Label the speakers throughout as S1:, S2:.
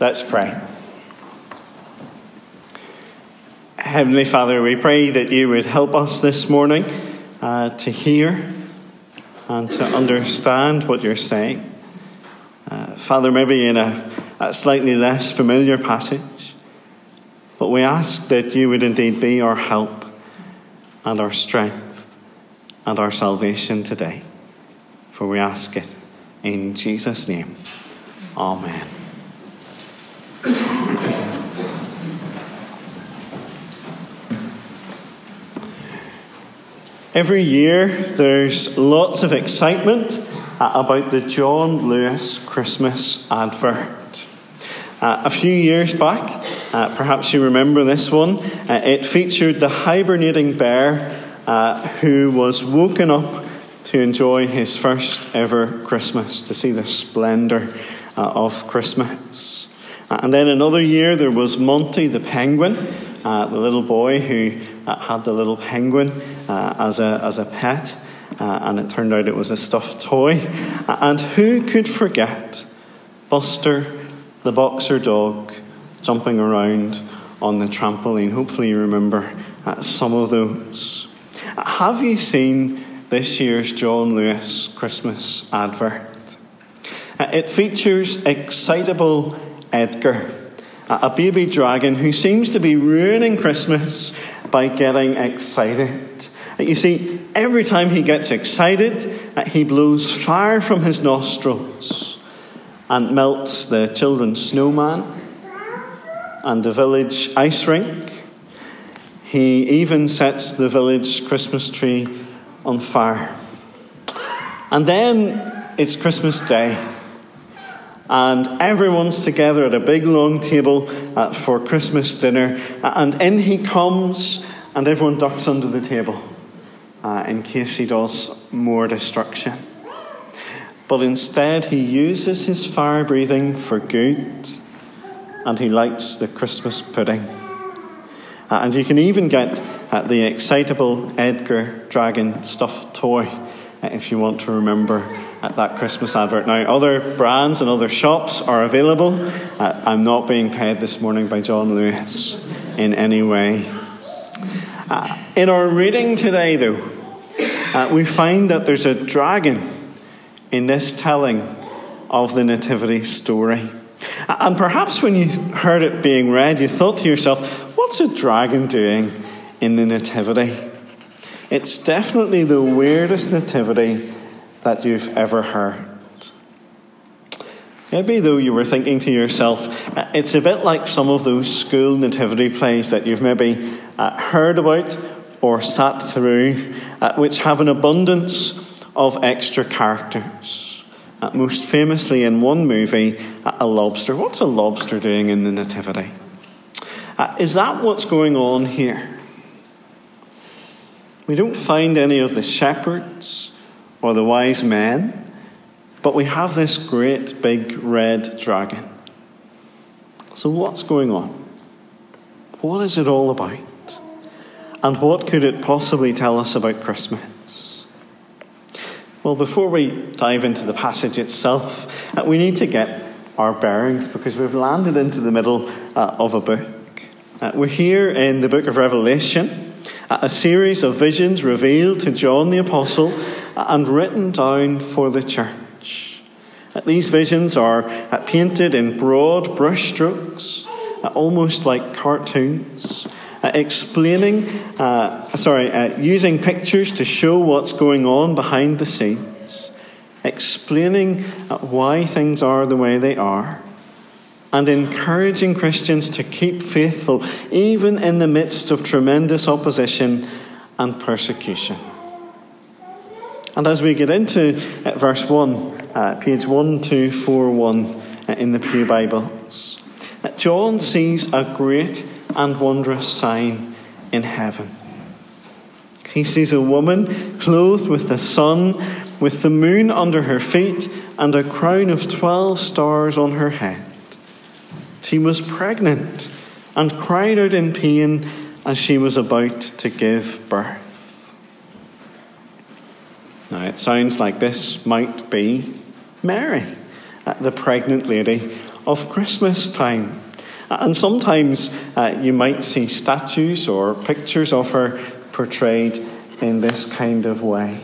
S1: Let's pray. Heavenly Father, we pray that you would help us this morning uh, to hear and to understand what you're saying. Uh, Father, maybe in a, a slightly less familiar passage, but we ask that you would indeed be our help and our strength and our salvation today. For we ask it in Jesus' name. Amen. Every year, there's lots of excitement uh, about the John Lewis Christmas advert. Uh, a few years back, uh, perhaps you remember this one, uh, it featured the hibernating bear uh, who was woken up to enjoy his first ever Christmas, to see the splendour uh, of Christmas. and then another year, there was Monty the penguin, the little boy who had the little penguin uh, as, a, as a pet, uh, and it turned out it was a stuffed toy. And who could forget Buster, the boxer dog, jumping around on the trampoline? Hopefully, you remember uh, some of those. Have you seen this year's John Lewis Christmas advert? Uh, it features excitable Edgar, a baby dragon who seems to be ruining Christmas by getting excited. You see, every time he gets excited, uh, he blows fire from his nostrils and melts the children's snowman and the village ice rink. He even sets the village Christmas tree on fire. And then it's Christmas Day, and everyone's together at a big long table uh, for Christmas dinner, and in he comes, and everyone ducks under the table uh, in case he does more destruction. But instead, he uses his fire breathing for good and he lights the Christmas pudding. Uh, and you can even get uh, the excitable Edgar Dragon stuffed toy uh, if you want to remember at that Christmas advert. Now, other brands and other shops are available. Uh, I'm not being paid this morning by John Lewis in any way. Uh, in our reading today, though, uh, we find that there's a dragon in this telling of the Nativity story. Uh, and perhaps when you heard it being read, you thought to yourself, what's a dragon doing in the Nativity? It's definitely the weirdest Nativity that you've ever heard. Maybe, though, you were thinking to yourself, it's a bit like some of those school nativity plays that you've maybe uh, heard about or sat through, uh, which have an abundance of extra characters. Uh, most famously, in one movie, uh, a lobster. What's a lobster doing in the Nativity? Uh, is that what's going on here? We don't find any of the shepherds or the wise men, but we have this great big red dragon. So, what's going on? What is it all about? And what could it possibly tell us about Christmas? Well, before we dive into the passage itself, uh, we need to get our bearings because we've landed into the middle uh, of a book. Uh, we're here in the book of Revelation, a series of visions revealed to John the Apostle uh, and written down for the church. Uh, these visions are painted in broad brushstrokes, almost like cartoons uh, explaining, uh, sorry, uh, using pictures to show what's going on behind the scenes, explaining uh, why things are the way they are, and encouraging Christians to keep faithful even in the midst of tremendous opposition and persecution. And as we get into uh, verse 1, uh, page 1241 in the Pew Bibles, John sees a great and wondrous sign in heaven. He sees a woman clothed with the sun, with the moon under her feet, and a crown of twelve stars on her head. She was pregnant and cried out in pain as she was about to give birth. Now, it sounds like this might be Mary, the pregnant lady of Christmas time. And sometimes uh, you might see statues or pictures of her portrayed in this kind of way.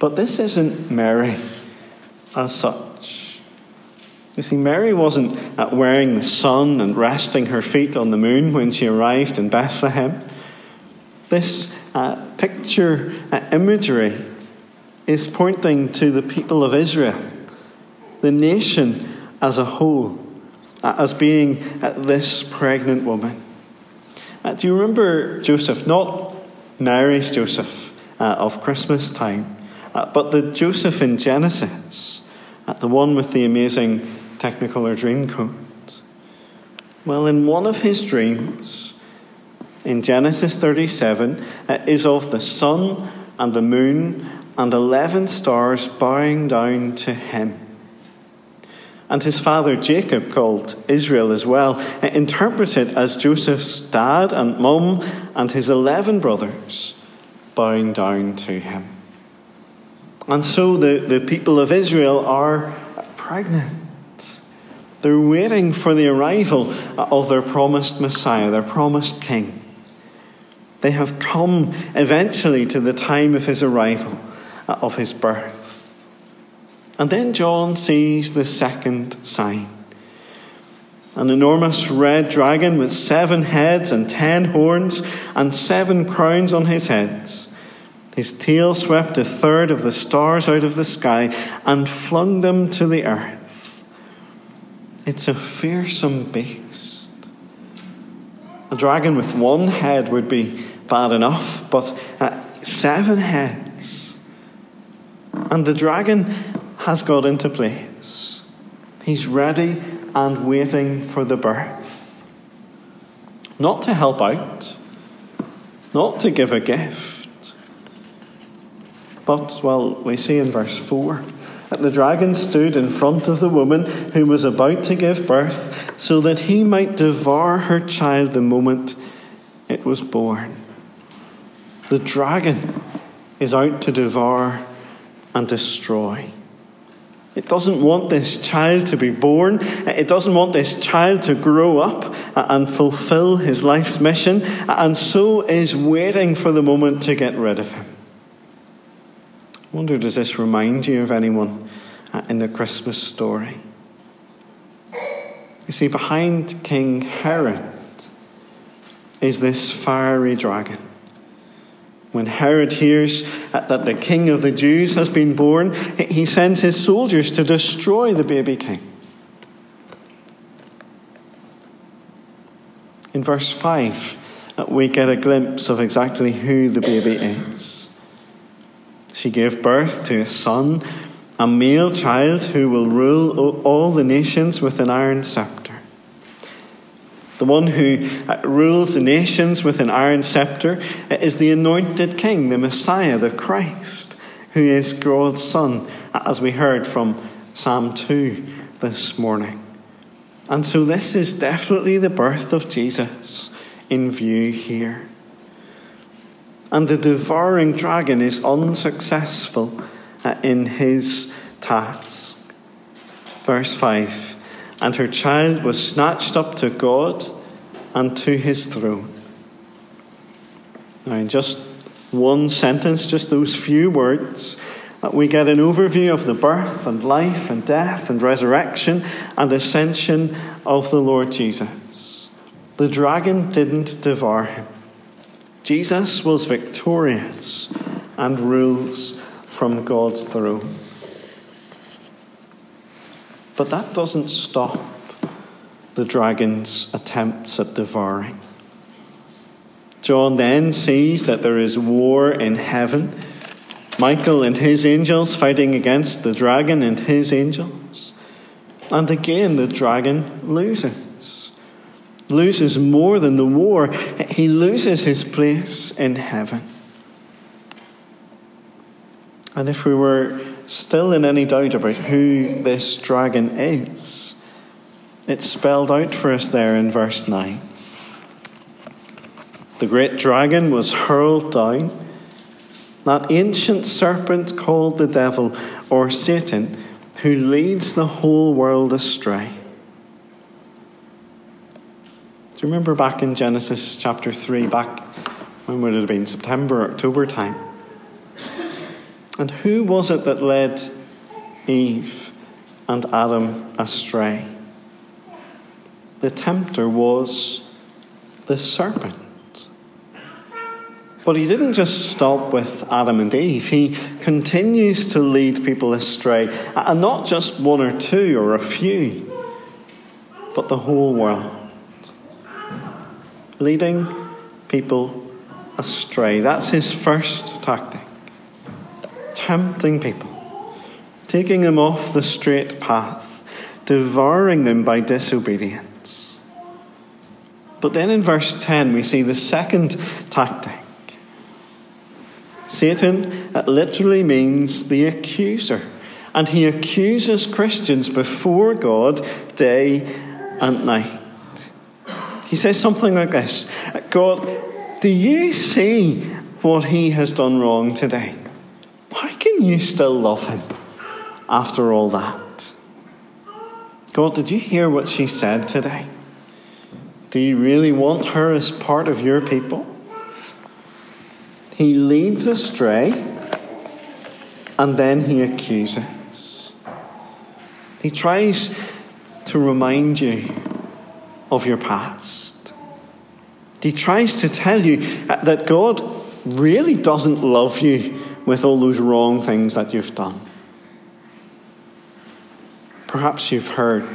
S1: But this isn't Mary as such. You see, Mary wasn't uh, wearing the sun and resting her feet on the moon when she arrived in Bethlehem. This uh, picture uh, imagery is pointing to the people of Israel, the nation as a whole, uh, as being uh, this pregnant woman. Uh, do you remember Joseph? Not Mary's Joseph uh, of Christmas time, but the Joseph in Genesis the one with the amazing Technicolor Dreamcoat. Well, in one of his dreams, in Genesis 37, it is of the sun and the moon and 11 stars bowing down to him. And his father Jacob, called Israel as well, uh, interprets it as Joseph's dad and mum and his 11 brothers bowing down to him. And so the, the people of Israel are pregnant. They're waiting for the arrival of their promised Messiah, their promised King. They have come eventually to the time of his arrival, uh, of his birth. And then John sees the second sign an enormous red dragon with seven heads and ten horns and seven crowns on his heads. His tail swept a third of the stars out of the sky and flung them to the earth. It's a fearsome beast. A dragon with one head would be bad enough, but uh, seven heads. And the dragon has got into place. He's ready and waiting for the birth. Not to help out, not to give a gift but, well, we see in verse 4 that the dragon stood in front of the woman who was about to give birth so that he might devour her child the moment it was born. The dragon is out to devour and destroy. It doesn't want this child to be born. It doesn't want this child to grow up and fulfill his life's mission, and so is waiting for the moment to get rid of him. I wonder, does this remind you of anyone in the Christmas story? You see, behind King Herod is this fiery dragon. When Herod hears that the king of the Jews has been born, he sends his soldiers to destroy the baby king. In verse 5, uh, we get a glimpse of exactly who the baby is. She gave birth to a son, a male child who will rule all the nations with an iron scepter. The one who uh, rules the nations with an iron scepter uh, is the anointed king, the Messiah, the Christ, who is God's Son, as we heard from Psalm 2 this morning. And so, this is definitely the birth of Jesus in view here and the devouring dragon is unsuccessful in his task. Verse 5 And her child was snatched up to God and to his throne. Now, in just one sentence, just those few words, uh, we get an overview of the birth and life and death and resurrection and ascension of the Lord Jesus. The dragon didn't devour him. Jesus was victorious and rules from God's throne. But that doesn't stop the dragon's attempts at devouring. John then sees that there is war in heaven. Michael and his angels fighting against the dragon and his angels. And again, the dragon loses loses more than the war, he loses his place in heaven. And if we were still in any doubt about who this dragon is, it's spelled out for us there in verse 9. The great dragon was hurled down, that ancient serpent called the devil or Satan who leads the whole world astray. Do you remember back in Genesis chapter 3, back when would it have been? September, October time? And who was it that led Eve and Adam astray? The tempter was the serpent. But he didn't just stop with Adam and Eve. He continues to lead people astray. And not just one or two or a few, but the whole world. Leading people astray. That's his first tactic. Tempting people, taking them off the straight path, devouring them by disobedience. But then in verse 10, we see the second tactic Satan—it literally means the accuser. And he accuses Christians before God day and night. He says something like this God, do you see what he has done wrong today? How can you still love him after all that? God, did you hear what she said today? Do you really want her as part of your people? He leads astray and then he accuses. He tries to remind you of your past. He tries to tell you that God really doesn't love you with all those wrong things that you've done. Perhaps you've heard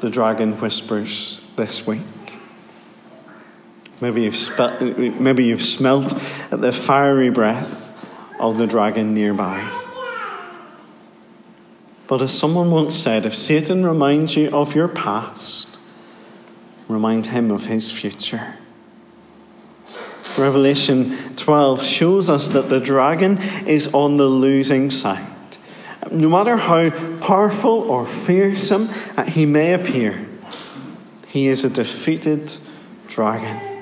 S1: the dragon whispers this week. Maybe you've, spe- maybe you've smelt the fiery breath of the dragon nearby. But as someone once said, if Satan reminds you of your past, remind him of his future. Revelation 12 shows us that the dragon is on the losing side. No matter how powerful or fearsome he may appear, he is a defeated dragon.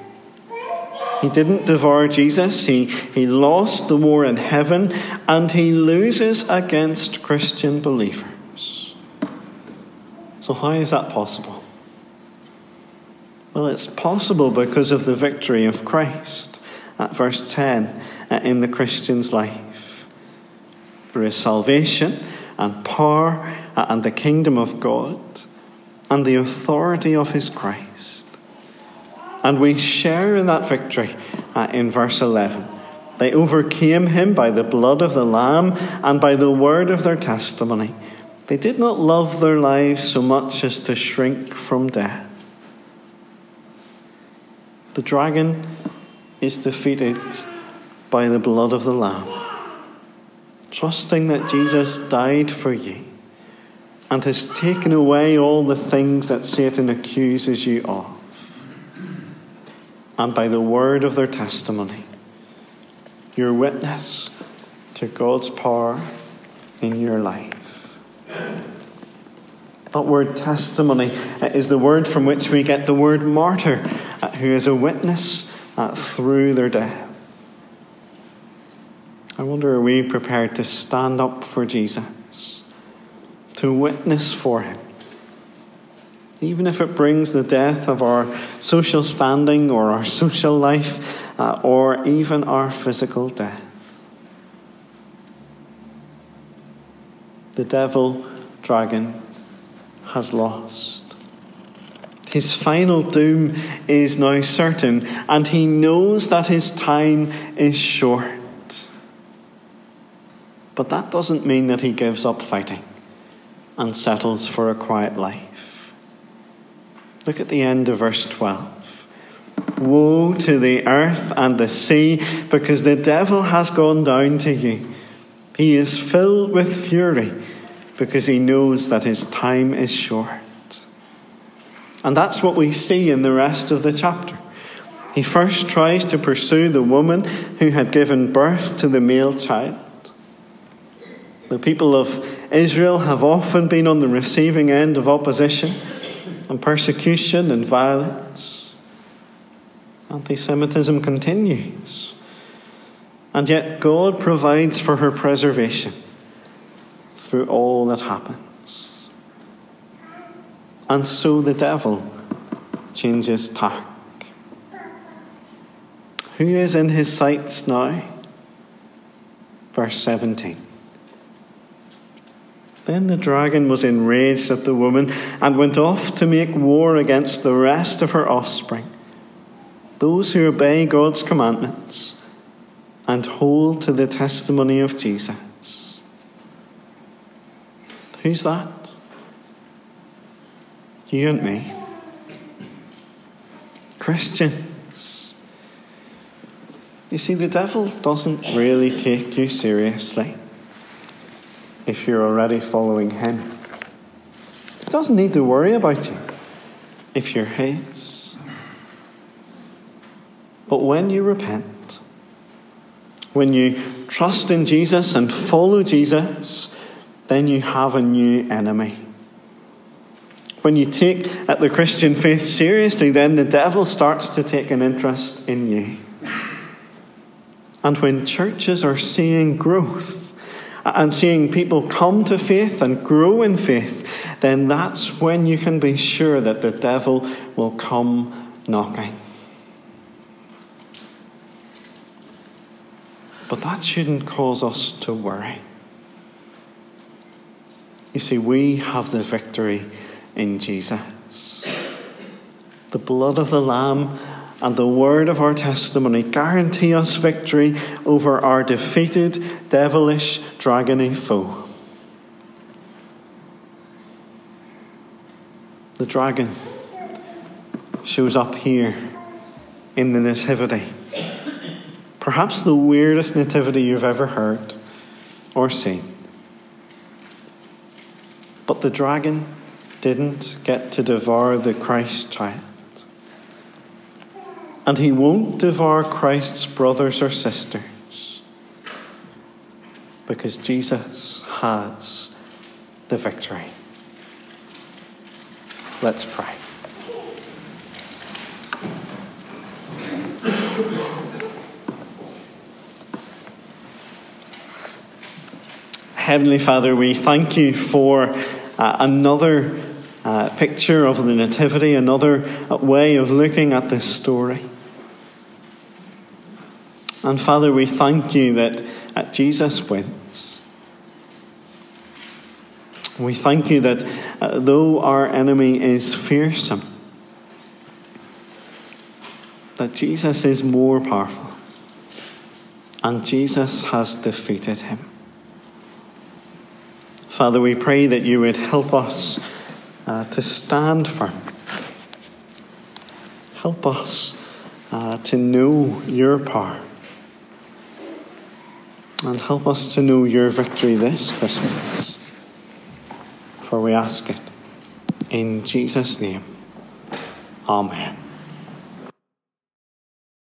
S1: He didn't devour Jesus. He, he lost the war in heaven and he loses against Christian believers. So, how is that possible? Well, it's possible because of the victory of Christ at verse 10 uh, in the Christian's life. There is salvation and power uh, and the kingdom of God and the authority of his Christ. And we share in that victory uh, in verse 11. They overcame him by the blood of the Lamb and by the word of their testimony. They did not love their lives so much as to shrink from death. The dragon is defeated by the blood of the Lamb. Trusting that Jesus died for you and has taken away all the things that Satan accuses you of and by the word of their testimony, your witness to God's power in your life. That word testimony is the word from which we get the word martyr, who is a witness through their death. I wonder, are we prepared to stand up for Jesus, to witness for him? even if it brings the death of our social standing or our social life uh, or even our physical death. The devil, dragon, has lost. His final doom is now certain, and he knows that his time is short. But that doesn't mean that he gives up fighting and settles for a quiet life. Look at the end of verse 12. Woe to the earth and the sea, because the devil has gone down to you. He is filled with fury, because he knows that his time is short. And that's what we see in the rest of the chapter. He first tries to pursue the woman who had given birth to the male child. The people of Israel have often been on the receiving end of opposition and persecution and violence. Anti Semitism continues. And yet, God provides for her preservation through all that happens. And so the devil changes tack. Who is in his sights now? Verse 17. Then the dragon was enraged at the woman and went off to make war against the rest of her offspring, those who obey God's commandments and hold to the testimony of Jesus. Who's that? You and me. Christians. You see, the devil doesn't really take you seriously if you're already following Him. He doesn't need to worry about you if you're His. But when you repent, when you trust in Jesus and follow Jesus, then you have a new enemy. When you take the Christian faith seriously, then the devil starts to take an interest in you. And when churches are seeing growth, and seeing people come to faith and grow in faith, then that's when you can be sure that the devil will come knocking. But that shouldn't cause us to worry. You see, we have the victory in Jesus. The blood of the Lamb and the word of our testimony guarantee us victory over our defeated, devilish, dragony foe. The dragon shows up here in the Nativity. Perhaps the weirdest nativity you've ever heard or seen. But the dragon didn't get to devour the Christ child. And he won't devour Christ's brothers or sisters because Jesus has the victory. Let's pray. Heavenly Father, we thank you for uh, another uh, picture of the Nativity, another way of looking at this story. And Father, we thank you that uh, Jesus wins. We thank you that uh, though our enemy is fearsome, that Jesus is more powerful and Jesus has defeated him. Father, we pray that you would help us uh, to stand firm. Help us uh, to know your power and help us to know your victory this Christmas. For we ask it in Jesus' name. Amen.